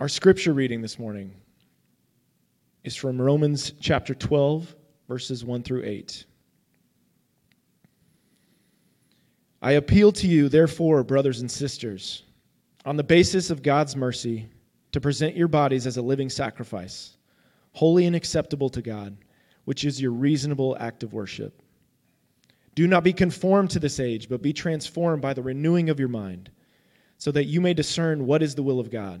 Our scripture reading this morning is from Romans chapter 12, verses 1 through 8. I appeal to you, therefore, brothers and sisters, on the basis of God's mercy, to present your bodies as a living sacrifice, holy and acceptable to God, which is your reasonable act of worship. Do not be conformed to this age, but be transformed by the renewing of your mind, so that you may discern what is the will of God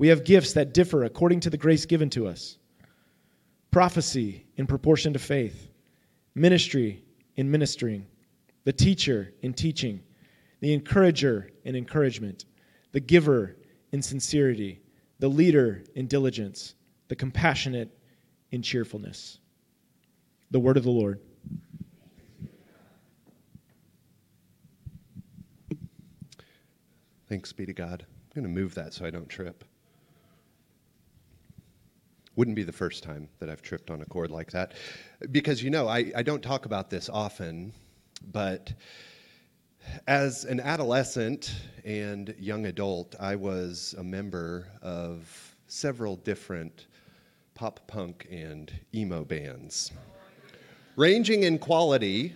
We have gifts that differ according to the grace given to us prophecy in proportion to faith, ministry in ministering, the teacher in teaching, the encourager in encouragement, the giver in sincerity, the leader in diligence, the compassionate in cheerfulness. The word of the Lord. Thanks be to God. I'm going to move that so I don't trip. Wouldn't be the first time that I've tripped on a cord like that. Because, you know, I, I don't talk about this often, but as an adolescent and young adult, I was a member of several different pop punk and emo bands, ranging in quality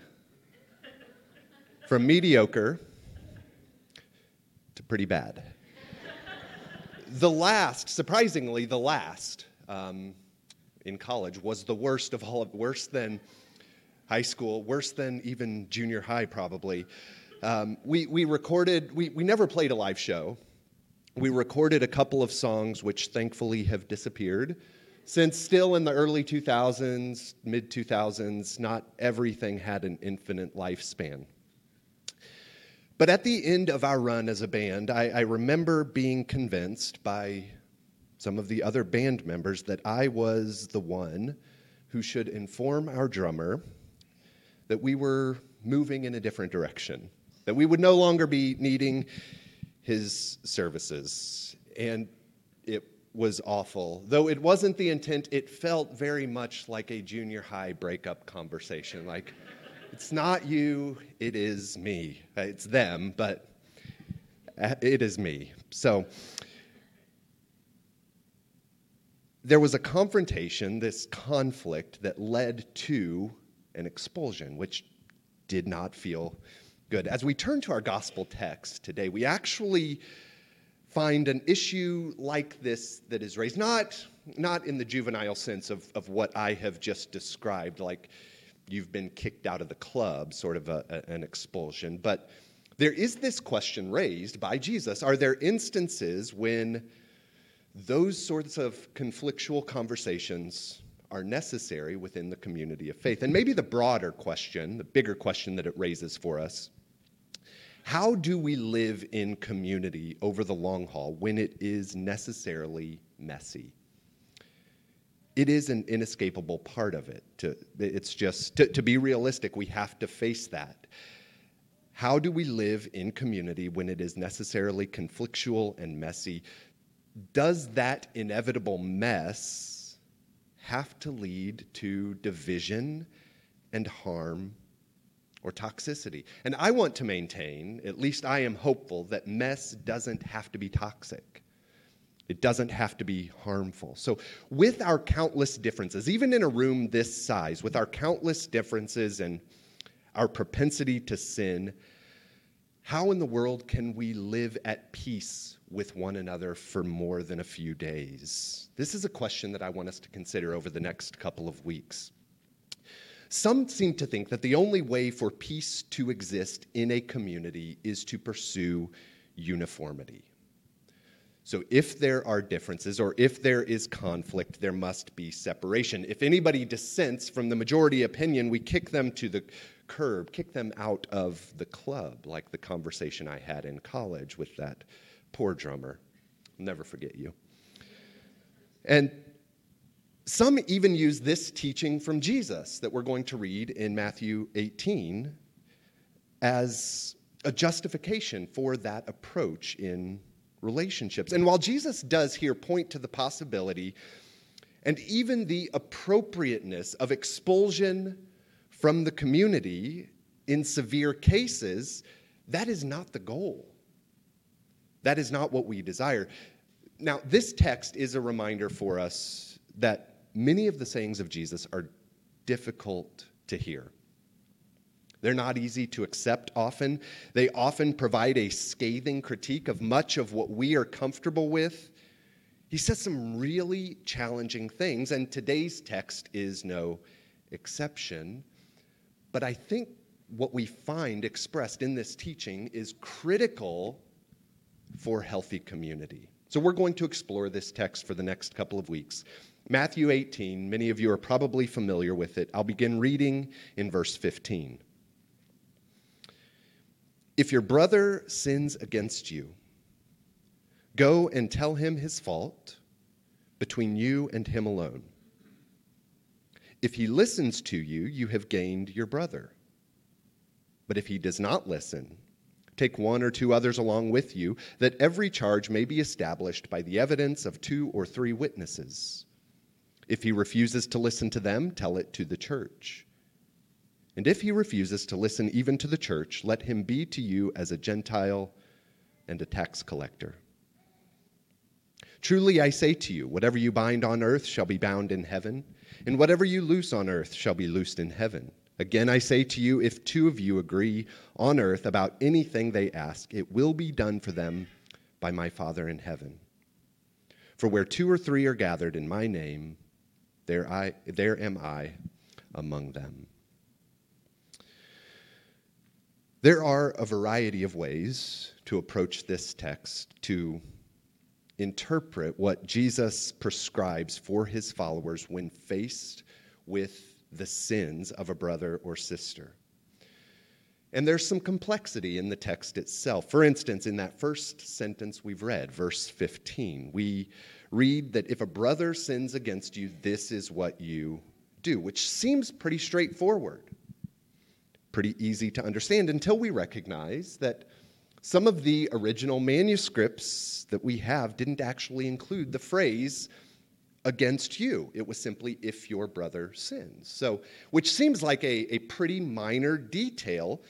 from mediocre to pretty bad. The last, surprisingly, the last um, in college was the worst of all, of worse than high school, worse than even junior high, probably. Um, we, we recorded, we, we never played a live show. We recorded a couple of songs which thankfully have disappeared. Since still in the early 2000s, mid 2000s, not everything had an infinite lifespan. But at the end of our run as a band, I, I remember being convinced by some of the other band members that I was the one who should inform our drummer that we were moving in a different direction, that we would no longer be needing his services. And it was awful. Though it wasn't the intent, it felt very much like a junior high breakup conversation. Like, it's not you, it is me. It's them, but uh, it is me. So, there was a confrontation, this conflict that led to an expulsion, which did not feel good. As we turn to our gospel text today, we actually find an issue like this that is raised, not, not in the juvenile sense of, of what I have just described, like you've been kicked out of the club, sort of a, a, an expulsion, but there is this question raised by Jesus Are there instances when those sorts of conflictual conversations are necessary within the community of faith. And maybe the broader question, the bigger question that it raises for us how do we live in community over the long haul when it is necessarily messy? It is an inescapable part of it. To, it's just, to, to be realistic, we have to face that. How do we live in community when it is necessarily conflictual and messy? Does that inevitable mess have to lead to division and harm or toxicity? And I want to maintain, at least I am hopeful, that mess doesn't have to be toxic. It doesn't have to be harmful. So, with our countless differences, even in a room this size, with our countless differences and our propensity to sin, how in the world can we live at peace with one another for more than a few days? This is a question that I want us to consider over the next couple of weeks. Some seem to think that the only way for peace to exist in a community is to pursue uniformity. So, if there are differences or if there is conflict, there must be separation. If anybody dissents from the majority opinion, we kick them to the curb, kick them out of the club, like the conversation I had in college with that poor drummer. I'll never forget you. And some even use this teaching from Jesus that we're going to read in Matthew 18 as a justification for that approach in relationships. And while Jesus does here point to the possibility and even the appropriateness of expulsion from the community in severe cases, that is not the goal. That is not what we desire. Now, this text is a reminder for us that many of the sayings of Jesus are difficult to hear. They're not easy to accept often. They often provide a scathing critique of much of what we are comfortable with. He says some really challenging things, and today's text is no exception. But I think what we find expressed in this teaching is critical for healthy community. So we're going to explore this text for the next couple of weeks. Matthew 18, many of you are probably familiar with it. I'll begin reading in verse 15. If your brother sins against you, go and tell him his fault between you and him alone. If he listens to you, you have gained your brother. But if he does not listen, Take one or two others along with you, that every charge may be established by the evidence of two or three witnesses. If he refuses to listen to them, tell it to the church. And if he refuses to listen even to the church, let him be to you as a Gentile and a tax collector. Truly I say to you, whatever you bind on earth shall be bound in heaven, and whatever you loose on earth shall be loosed in heaven. Again, I say to you, if two of you agree on earth about anything they ask, it will be done for them by my Father in heaven. For where two or three are gathered in my name, there, I, there am I among them. There are a variety of ways to approach this text to interpret what Jesus prescribes for his followers when faced with the sins of a brother or sister. And there's some complexity in the text itself. For instance, in that first sentence we've read, verse 15, we read that if a brother sins against you, this is what you do, which seems pretty straightforward, pretty easy to understand until we recognize that some of the original manuscripts that we have didn't actually include the phrase against you. It was simply if your brother sins. So, which seems like a, a pretty minor detail.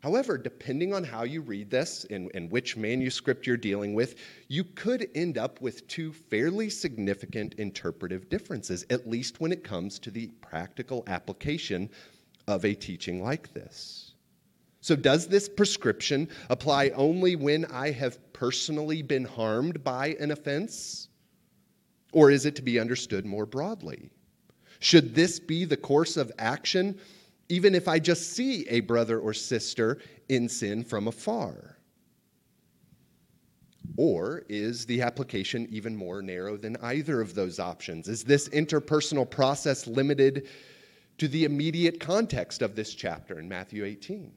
However, depending on how you read this and, and which manuscript you're dealing with, you could end up with two fairly significant interpretive differences, at least when it comes to the practical application of a teaching like this. So, does this prescription apply only when I have personally been harmed by an offense? Or is it to be understood more broadly? Should this be the course of action, even if I just see a brother or sister in sin from afar? Or is the application even more narrow than either of those options? Is this interpersonal process limited to the immediate context of this chapter in Matthew 18?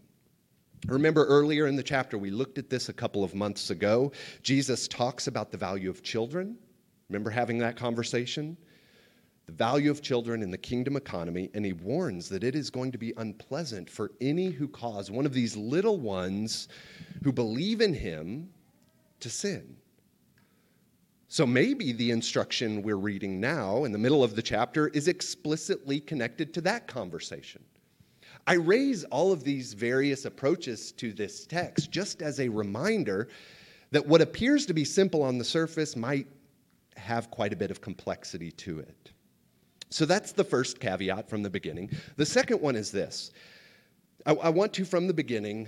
Remember earlier in the chapter, we looked at this a couple of months ago. Jesus talks about the value of children Remember having that conversation? The value of children in the kingdom economy, and he warns that it is going to be unpleasant for any who cause one of these little ones who believe in him to sin. So maybe the instruction we're reading now in the middle of the chapter is explicitly connected to that conversation. I raise all of these various approaches to this text just as a reminder that what appears to be simple on the surface might have quite a bit of complexity to it. So that's the first caveat from the beginning. The second one is this I, I want to, from the beginning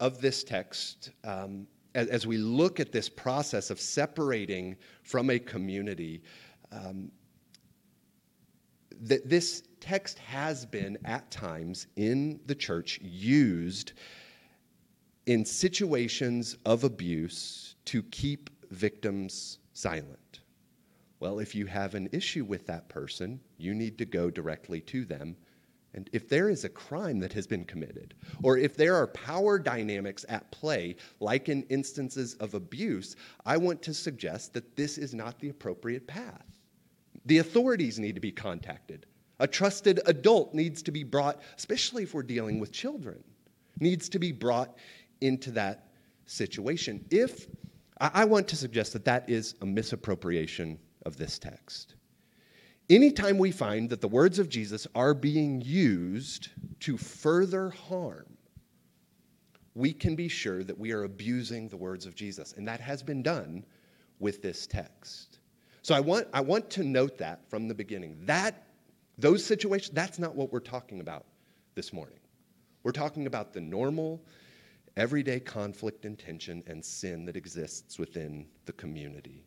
of this text, um, as, we look at this process of separating from a community, um, that this text has been at times in the church used in situations of abuse to keep victims silent. Well, if you have an issue with that person, you need to go directly to them. And if there is a crime that has been committed, or if there are power dynamics at play, like in instances of abuse, I want to suggest that this is not the appropriate path. The authorities need to be contacted. A trusted adult needs to be brought, especially if we're dealing with children, needs to be brought into that situation. If I want to suggest that that is a misappropriation of this text. Anytime we find that the words of Jesus are being used to further harm, we can be sure that we are abusing the words of Jesus. And that has been done with this text. So I want, I want to note that from the beginning. That, those situations, that's not what we're talking about this morning. We're talking about the normal, everyday conflict and tension and sin that exists within the community.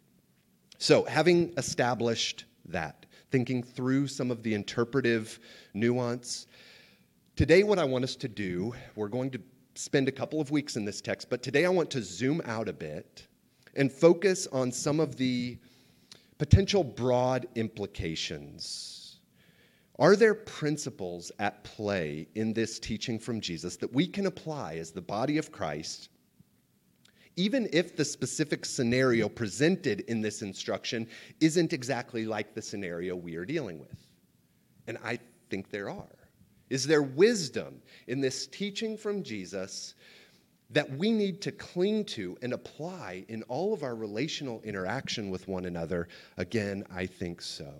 So, having established that, thinking through some of the interpretive nuance, today what I want us to do, we're going to spend a couple of weeks in this text, but today I want to zoom out a bit and focus on some of the potential broad implications. Are there principles at play in this teaching from Jesus that we can apply as the body of Christ, even if the specific scenario presented in this instruction isn't exactly like the scenario we are dealing with? And I think there are. Is there wisdom in this teaching from Jesus that we need to cling to and apply in all of our relational interaction with one another? Again, I think so.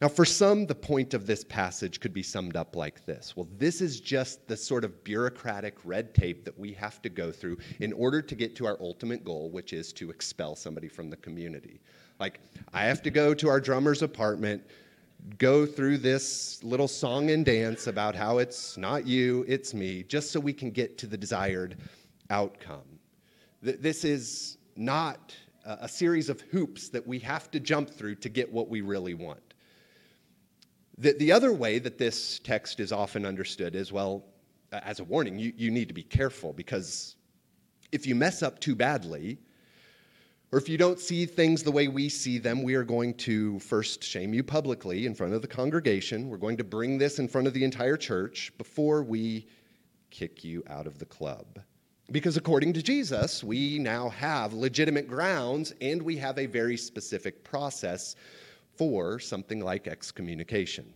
Now, for some, the point of this passage could be summed up like this Well, this is just the sort of bureaucratic red tape that we have to go through in order to get to our ultimate goal, which is to expel somebody from the community. Like, I have to go to our drummer's apartment, go through this little song and dance about how it's not you, it's me, just so we can get to the desired outcome. This is not a series of hoops that we have to jump through to get what we really want. The, the other way that this text is often understood is well, as a warning, you, you need to be careful because if you mess up too badly, or if you don't see things the way we see them, we are going to first shame you publicly in front of the congregation. We're going to bring this in front of the entire church before we kick you out of the club. Because according to Jesus, we now have legitimate grounds and we have a very specific process for something like excommunication.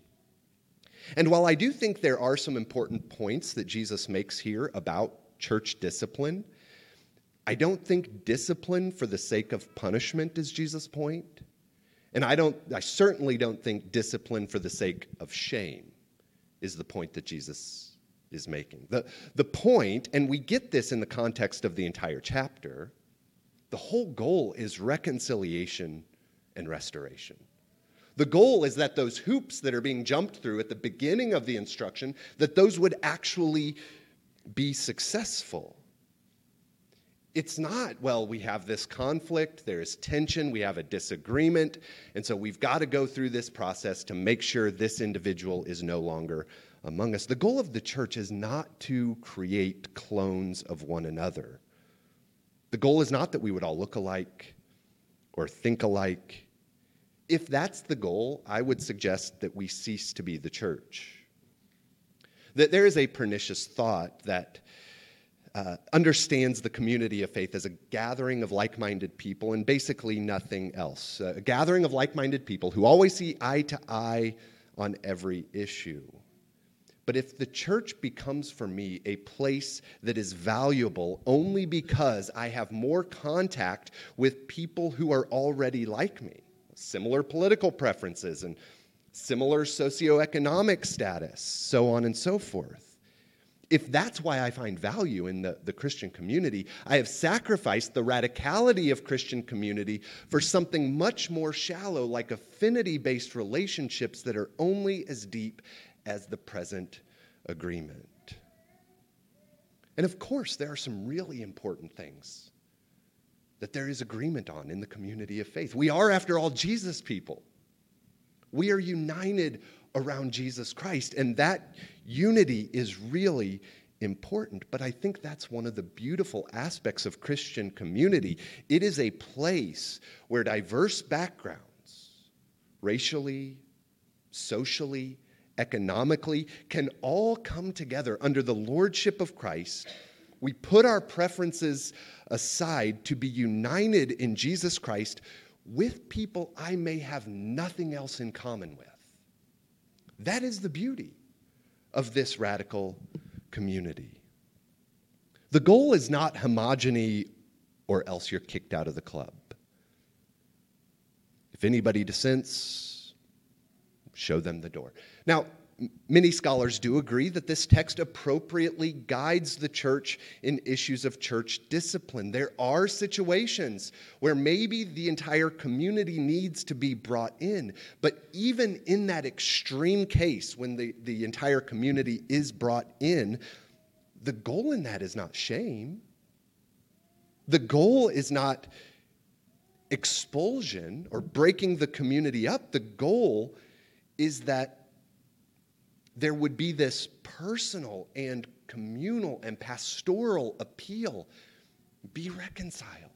And while I do think there are some important points that Jesus makes here about church discipline, I don't think discipline for the sake of punishment is Jesus' point. And I don't I certainly don't think discipline for the sake of shame is the point that Jesus is making. The, the point, and we get this in the context of the entire chapter, the whole goal is reconciliation and restoration. The goal is that those hoops that are being jumped through at the beginning of the instruction, that those would actually be successful. It's not, well, we have this conflict, there's tension, we have a disagreement, and so we've got to go through this process to make sure this individual is no longer among us. The goal of the church is not to create clones of one another. The goal is not that we would all look alike or think alike. If that's the goal, I would suggest that we cease to be the church. That there is a pernicious thought that uh, understands the community of faith as a gathering of like minded people and basically nothing else. Uh, a gathering of like minded people who always see eye to eye on every issue. But if the church becomes for me a place that is valuable only because I have more contact with people who are already like me, similar political preferences and similar socioeconomic status, so on and so forth, if that's why I find value in the, the Christian community, I have sacrificed the radicality of Christian community for something much more shallow, like affinity based relationships that are only as deep as the present agreement. And of course, there are some really important things that there is agreement on in the community of faith. We are, after all, Jesus people. We are united around Jesus Christ. And that unity is really important. But I think that's one of the beautiful aspects of Christian community. It is a place where diverse backgrounds, racially, socially, economically, can all come together under the lordship of Christ. We put our preferences aside to be united in Jesus Christ with people I may have nothing else in common with. That is the beauty of this radical community. The goal is not homogeny or else you're kicked out of the club. If anybody dissents, show them the door. Now, Many scholars do agree that this text appropriately guides the church in issues of church discipline. There are situations where maybe the entire community needs to be brought in, but even in that extreme case, when the, the entire community is brought in, the goal in that is not shame. The goal is not expulsion or breaking the community up. The goal is that there would be this personal and communal and pastoral appeal be reconciled.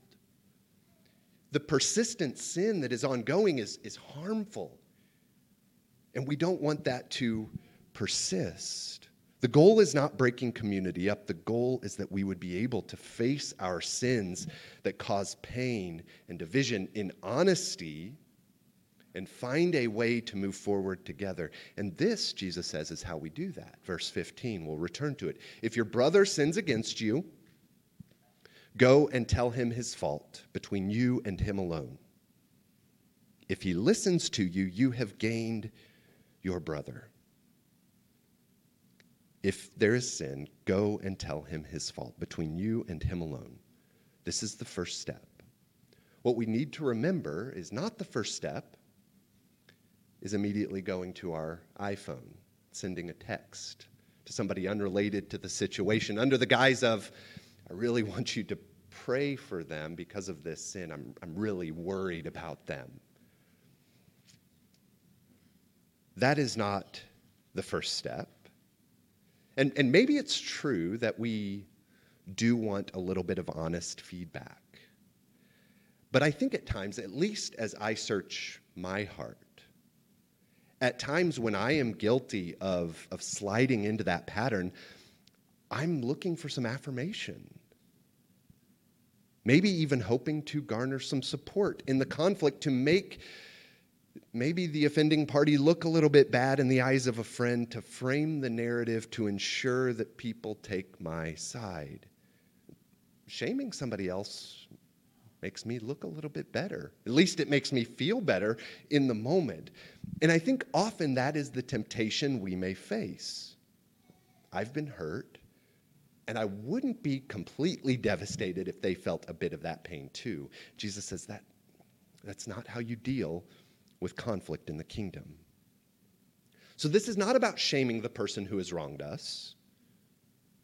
The persistent sin that is ongoing is, is harmful, and we don't want that to persist. The goal is not breaking community up. The goal is that we would be able to face our sins that cause pain and division in honesty and find a way to move forward together. And this, Jesus says, is how we do that. Verse 15, we'll return to it. If your brother sins against you, go and tell him his fault between you and him alone. If he listens to you, you have gained your brother. If there is sin, go and tell him his fault between you and him alone. This is the first step. What we need to remember is not the first step is immediately going to our iPhone, sending a text to somebody unrelated to the situation under the guise of, I really want you to pray for them because of this sin. I'm, I'm really worried about them. That is not the first step. And, and maybe it's true that we do want a little bit of honest feedback. But I think at times, at least as I search my heart, at times when I am guilty of, of sliding into that pattern, I'm looking for some affirmation. Maybe even hoping to garner some support in the conflict to make maybe the offending party look a little bit bad in the eyes of a friend, to frame the narrative to ensure that people take my side. Shaming somebody else makes me look a little bit better. At least it makes me feel better in the moment. And I think often that is the temptation we may face. I've been hurt, and I wouldn't be completely devastated if they felt a bit of that pain too. Jesus says that that's not how you deal with conflict in the kingdom. So this is not about shaming the person who has wronged us.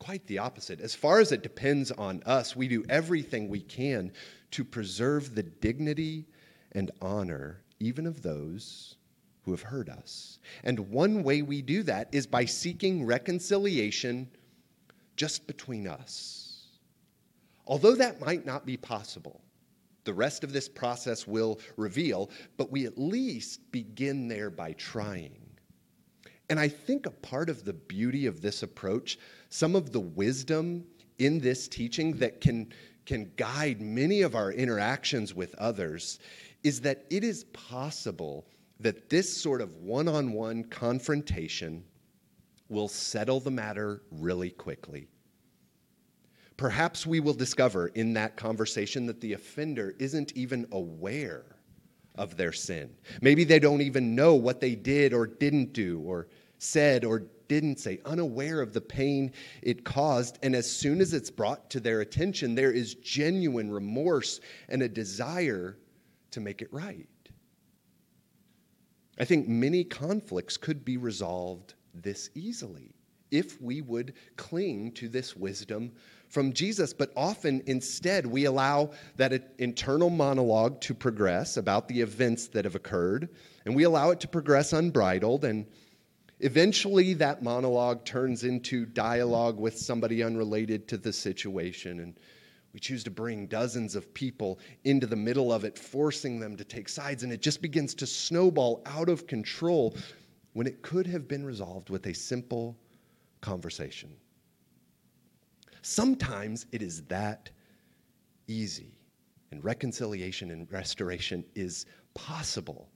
Quite the opposite. As far as it depends on us, we do everything we can to preserve the dignity and honor even of those who have hurt us. And one way we do that is by seeking reconciliation just between us. Although that might not be possible, the rest of this process will reveal, but we at least begin there by trying. And I think a part of the beauty of this approach, some of the wisdom in this teaching that can, can guide many of our interactions with others, is that it is possible that this sort of one on one confrontation will settle the matter really quickly. Perhaps we will discover in that conversation that the offender isn't even aware of their sin. Maybe they don't even know what they did or didn't do or said or didn't say, unaware of the pain it caused. And as soon as it's brought to their attention, there is genuine remorse and a desire to make it right. I think many conflicts could be resolved this easily if we would cling to this wisdom from Jesus. But often, instead, we allow that internal monologue to progress about the events that have occurred, and we allow it to progress unbridled. And eventually, that monologue turns into dialogue with somebody unrelated to the situation. And we choose to bring dozens of people into the middle of it, forcing them to take sides, and it just begins to snowball out of control when it could have been resolved with a simple conversation. Sometimes it is that easy. and reconciliation and restoration is possible.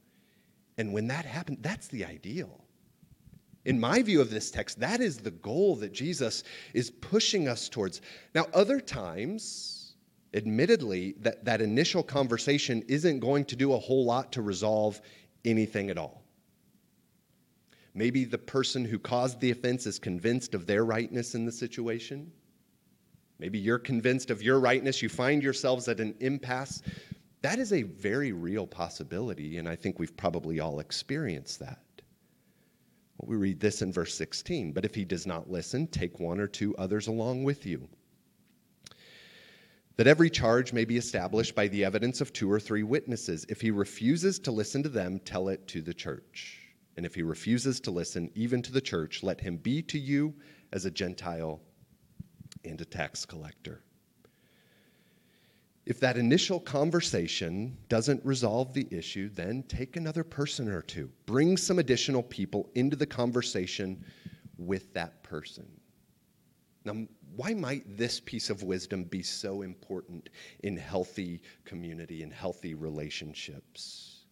And when that happens, that's the ideal. In my view of this text, that is the goal that Jesus is pushing us towards. Now, other times, admittedly, that, that initial conversation isn't going to do a whole lot to resolve anything at all. Maybe the person who caused the offense is convinced of their rightness in the situation. Maybe you're convinced of your rightness. You find yourselves at an impasse. That is a very real possibility, and I think we've probably all experienced that. Well, we read this in verse 16. But if he does not listen, take one or two others along with you. That every charge may be established by the evidence of two or three witnesses. If he refuses to listen to them, tell it to the church. And if he refuses to listen, even to the church, let him be to you as a Gentile and a tax collector. If that initial conversation doesn't resolve the issue, then take another person or two. Bring some additional people into the conversation with that person. Now, why might this piece of wisdom be so important in healthy community and healthy relationships?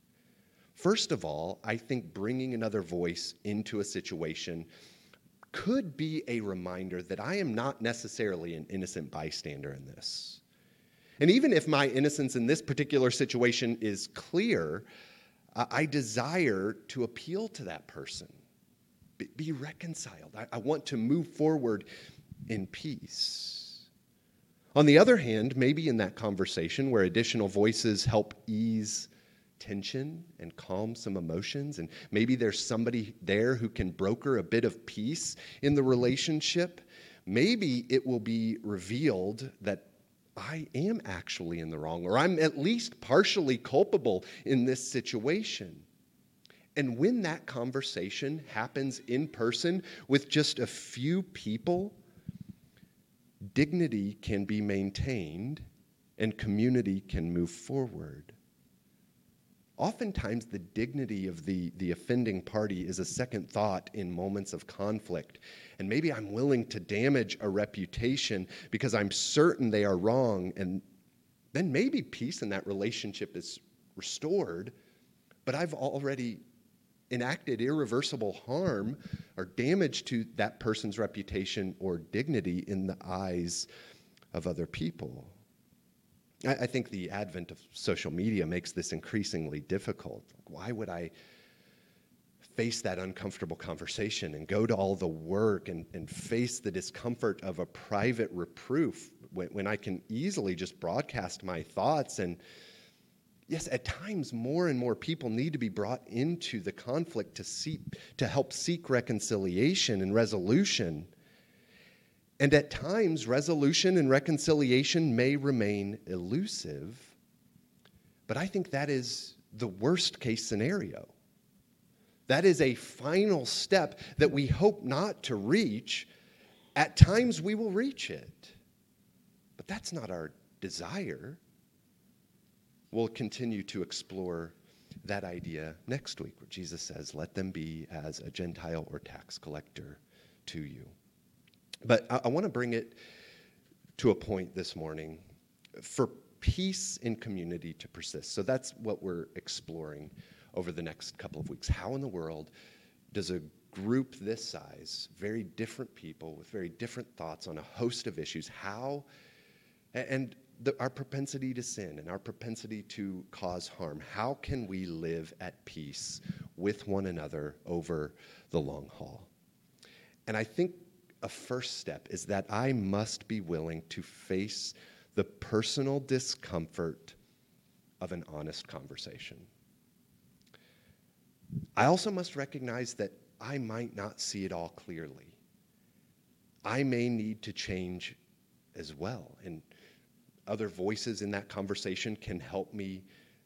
First of all, I think bringing another voice into a situation could be a reminder that I am not necessarily an innocent bystander in this. And even if my innocence in this particular situation is clear, I desire to appeal to that person, be, reconciled. I want to move forward in peace. On the other hand, maybe in that conversation where additional voices help ease tension and calm some emotions, and maybe there's somebody there who can broker a bit of peace in the relationship, maybe it will be revealed that I am actually in the wrong, or I'm at least partially culpable in this situation. And when that conversation happens in person with just a few people, dignity can be maintained and community can move forward. Oftentimes, the dignity of the, the offending party is a second thought in moments of conflict. And maybe I'm willing to damage a reputation because I'm certain they are wrong. And then maybe peace in that relationship is restored. But I've already enacted irreversible harm or damage to that person's reputation or dignity in the eyes of other people. I, think the advent of social media makes this increasingly difficult. Why would I face that uncomfortable conversation and go to all the work and, and face the discomfort of a private reproof when, when I can easily just broadcast my thoughts? And yes, at times more and more people need to be brought into the conflict to, seek, to help seek reconciliation and resolution. And at times, resolution and reconciliation may remain elusive, but I think that is the worst case scenario. That is a final step that we hope not to reach. At times, we will reach it, but that's not our desire. We'll continue to explore that idea next week, where Jesus says, Let them be as a Gentile or tax collector to you. But I, I want to bring it to a point this morning for peace in community to persist. So that's what we're exploring over the next couple of weeks. How in the world does a group this size, very different people with very different thoughts on a host of issues, how, and the, our propensity to sin and our propensity to cause harm, how can we live at peace with one another over the long haul? And I think a first step is that I must be willing to face the personal discomfort of an honest conversation. I also must recognize that I might not see it all clearly. I may need to change as well. And other voices in that conversation can help me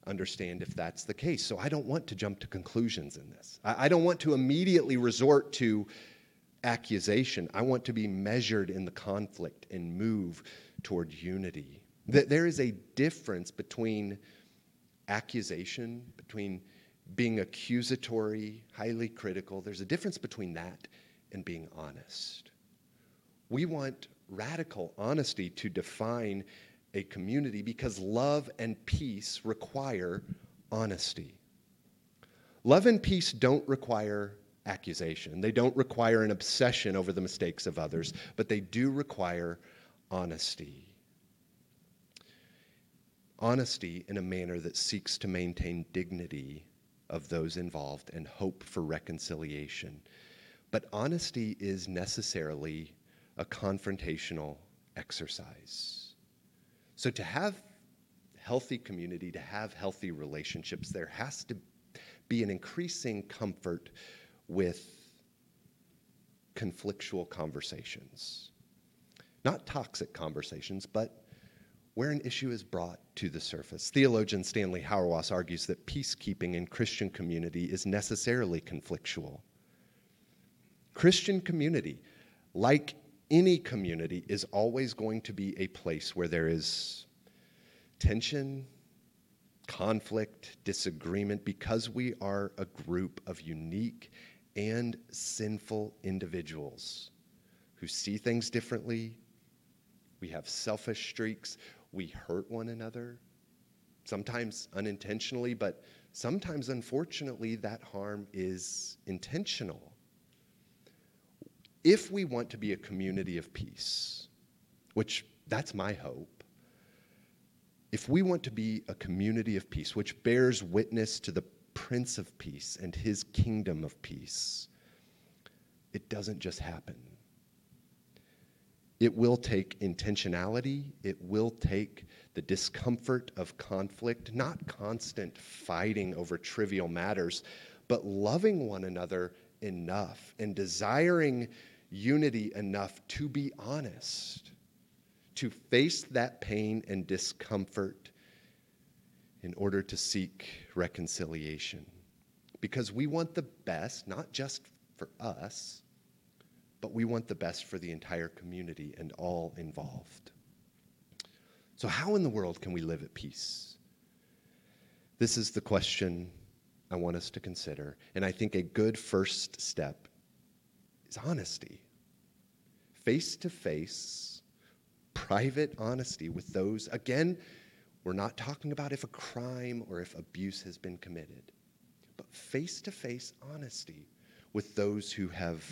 understand if that's the case. So I don't want to jump to conclusions in this. I, don't want to immediately resort to accusation. I want to be measured in the conflict and move toward unity. That there is a difference between accusation, between being accusatory, highly critical. There's a difference between that and being honest. We want radical honesty to define a community because love and peace require honesty. Love and peace don't require accusation, they don't require an obsession over the mistakes of others, but they do require honesty. Honesty in a manner that seeks to maintain dignity of those involved and hope for reconciliation. But honesty is necessarily a confrontational exercise. So, to have healthy community, to have healthy relationships, there has to be an increasing comfort with conflictual conversations. Not toxic conversations, but where an issue is brought to the surface. Theologian Stanley Hauerwas argues that peacekeeping in Christian community is necessarily conflictual. Christian community, like any community, is always going to be a place where there is tension, conflict, disagreement, because we are a group of unique and sinful individuals who see things differently. We have selfish streaks we hurt one another, sometimes unintentionally, but sometimes, unfortunately, that harm is intentional. If we want to be a community of peace, which that's my hope, if we want to be a community of peace, which bears witness to the Prince of Peace and his kingdom of peace, it doesn't just happen. It will take intentionality. It will take the discomfort of conflict, not constant fighting over trivial matters, but loving one another enough and desiring unity enough to be honest, to face that pain and discomfort in order to seek reconciliation. Because we want the best, not just for us, but we want the best for the entire community and all involved. So, how in the world can we live at peace? This is the question I want us to consider. And I think a good first step is honesty. Face to face, private honesty with those. Again, we're not talking about if a crime or if abuse has been committed, but face to face honesty with those who have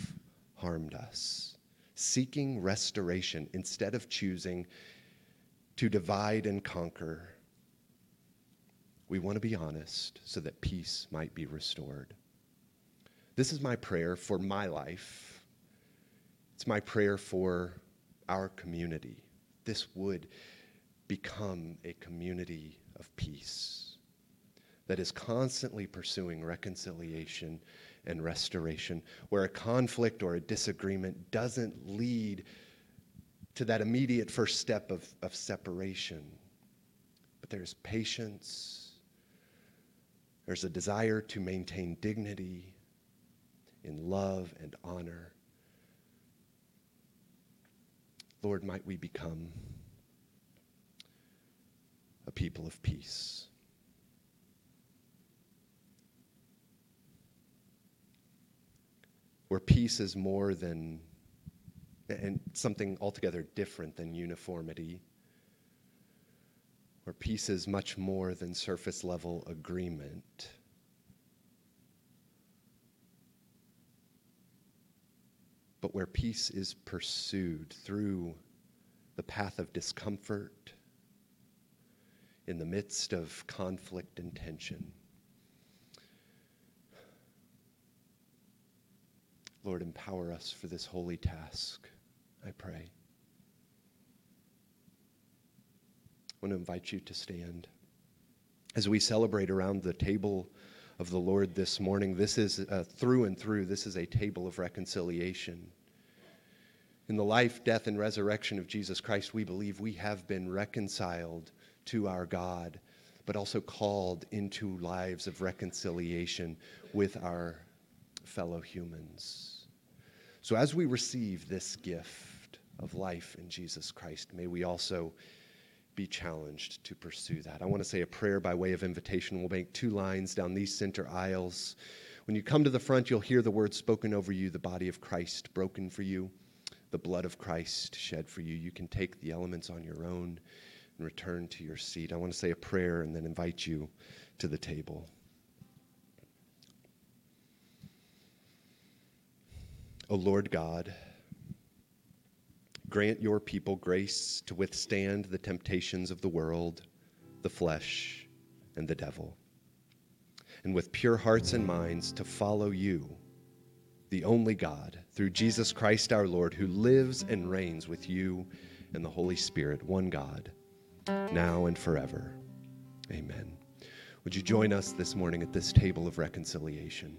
harmed us, seeking restoration instead of choosing to divide and conquer. We want to be honest so that peace might be restored. This is my prayer for my life. It's my prayer for our community. This would become a community of peace that is constantly pursuing reconciliation and restoration, where a conflict or a disagreement doesn't lead to that immediate first step of, of separation. But there's patience, there's a desire to maintain dignity in love and honor. Lord, might we become people of peace. where peace is more than, and something altogether different than uniformity, where peace is much more than surface level agreement. But where peace is pursued through the path of discomfort, in the midst of conflict and tension. Lord, empower us for this holy task, I pray. I want to invite you to stand. As we celebrate around the table of the Lord this morning, this is uh, through and through, this is a table of reconciliation. In the life, death, and resurrection of Jesus Christ, we believe we have been reconciled to our God, but also called into lives of reconciliation with our fellow humans. So, as we receive this gift of life in Jesus Christ, may we also be challenged to pursue that. I want to say a prayer by way of invitation. We'll make two lines down these center aisles. When you come to the front, you'll hear the words spoken over you the body of Christ broken for you, the blood of Christ shed for you. You can take the elements on your own and return to your seat. I want to say a prayer and then invite you to the table. O Lord God, grant your people grace to withstand the temptations of the world, the flesh, and the devil, and with pure hearts and minds to follow you, the only God, through Jesus Christ our Lord, who lives and reigns with you and the Holy Spirit, one God, now and forever. Amen. Would you join us this morning at this table of reconciliation?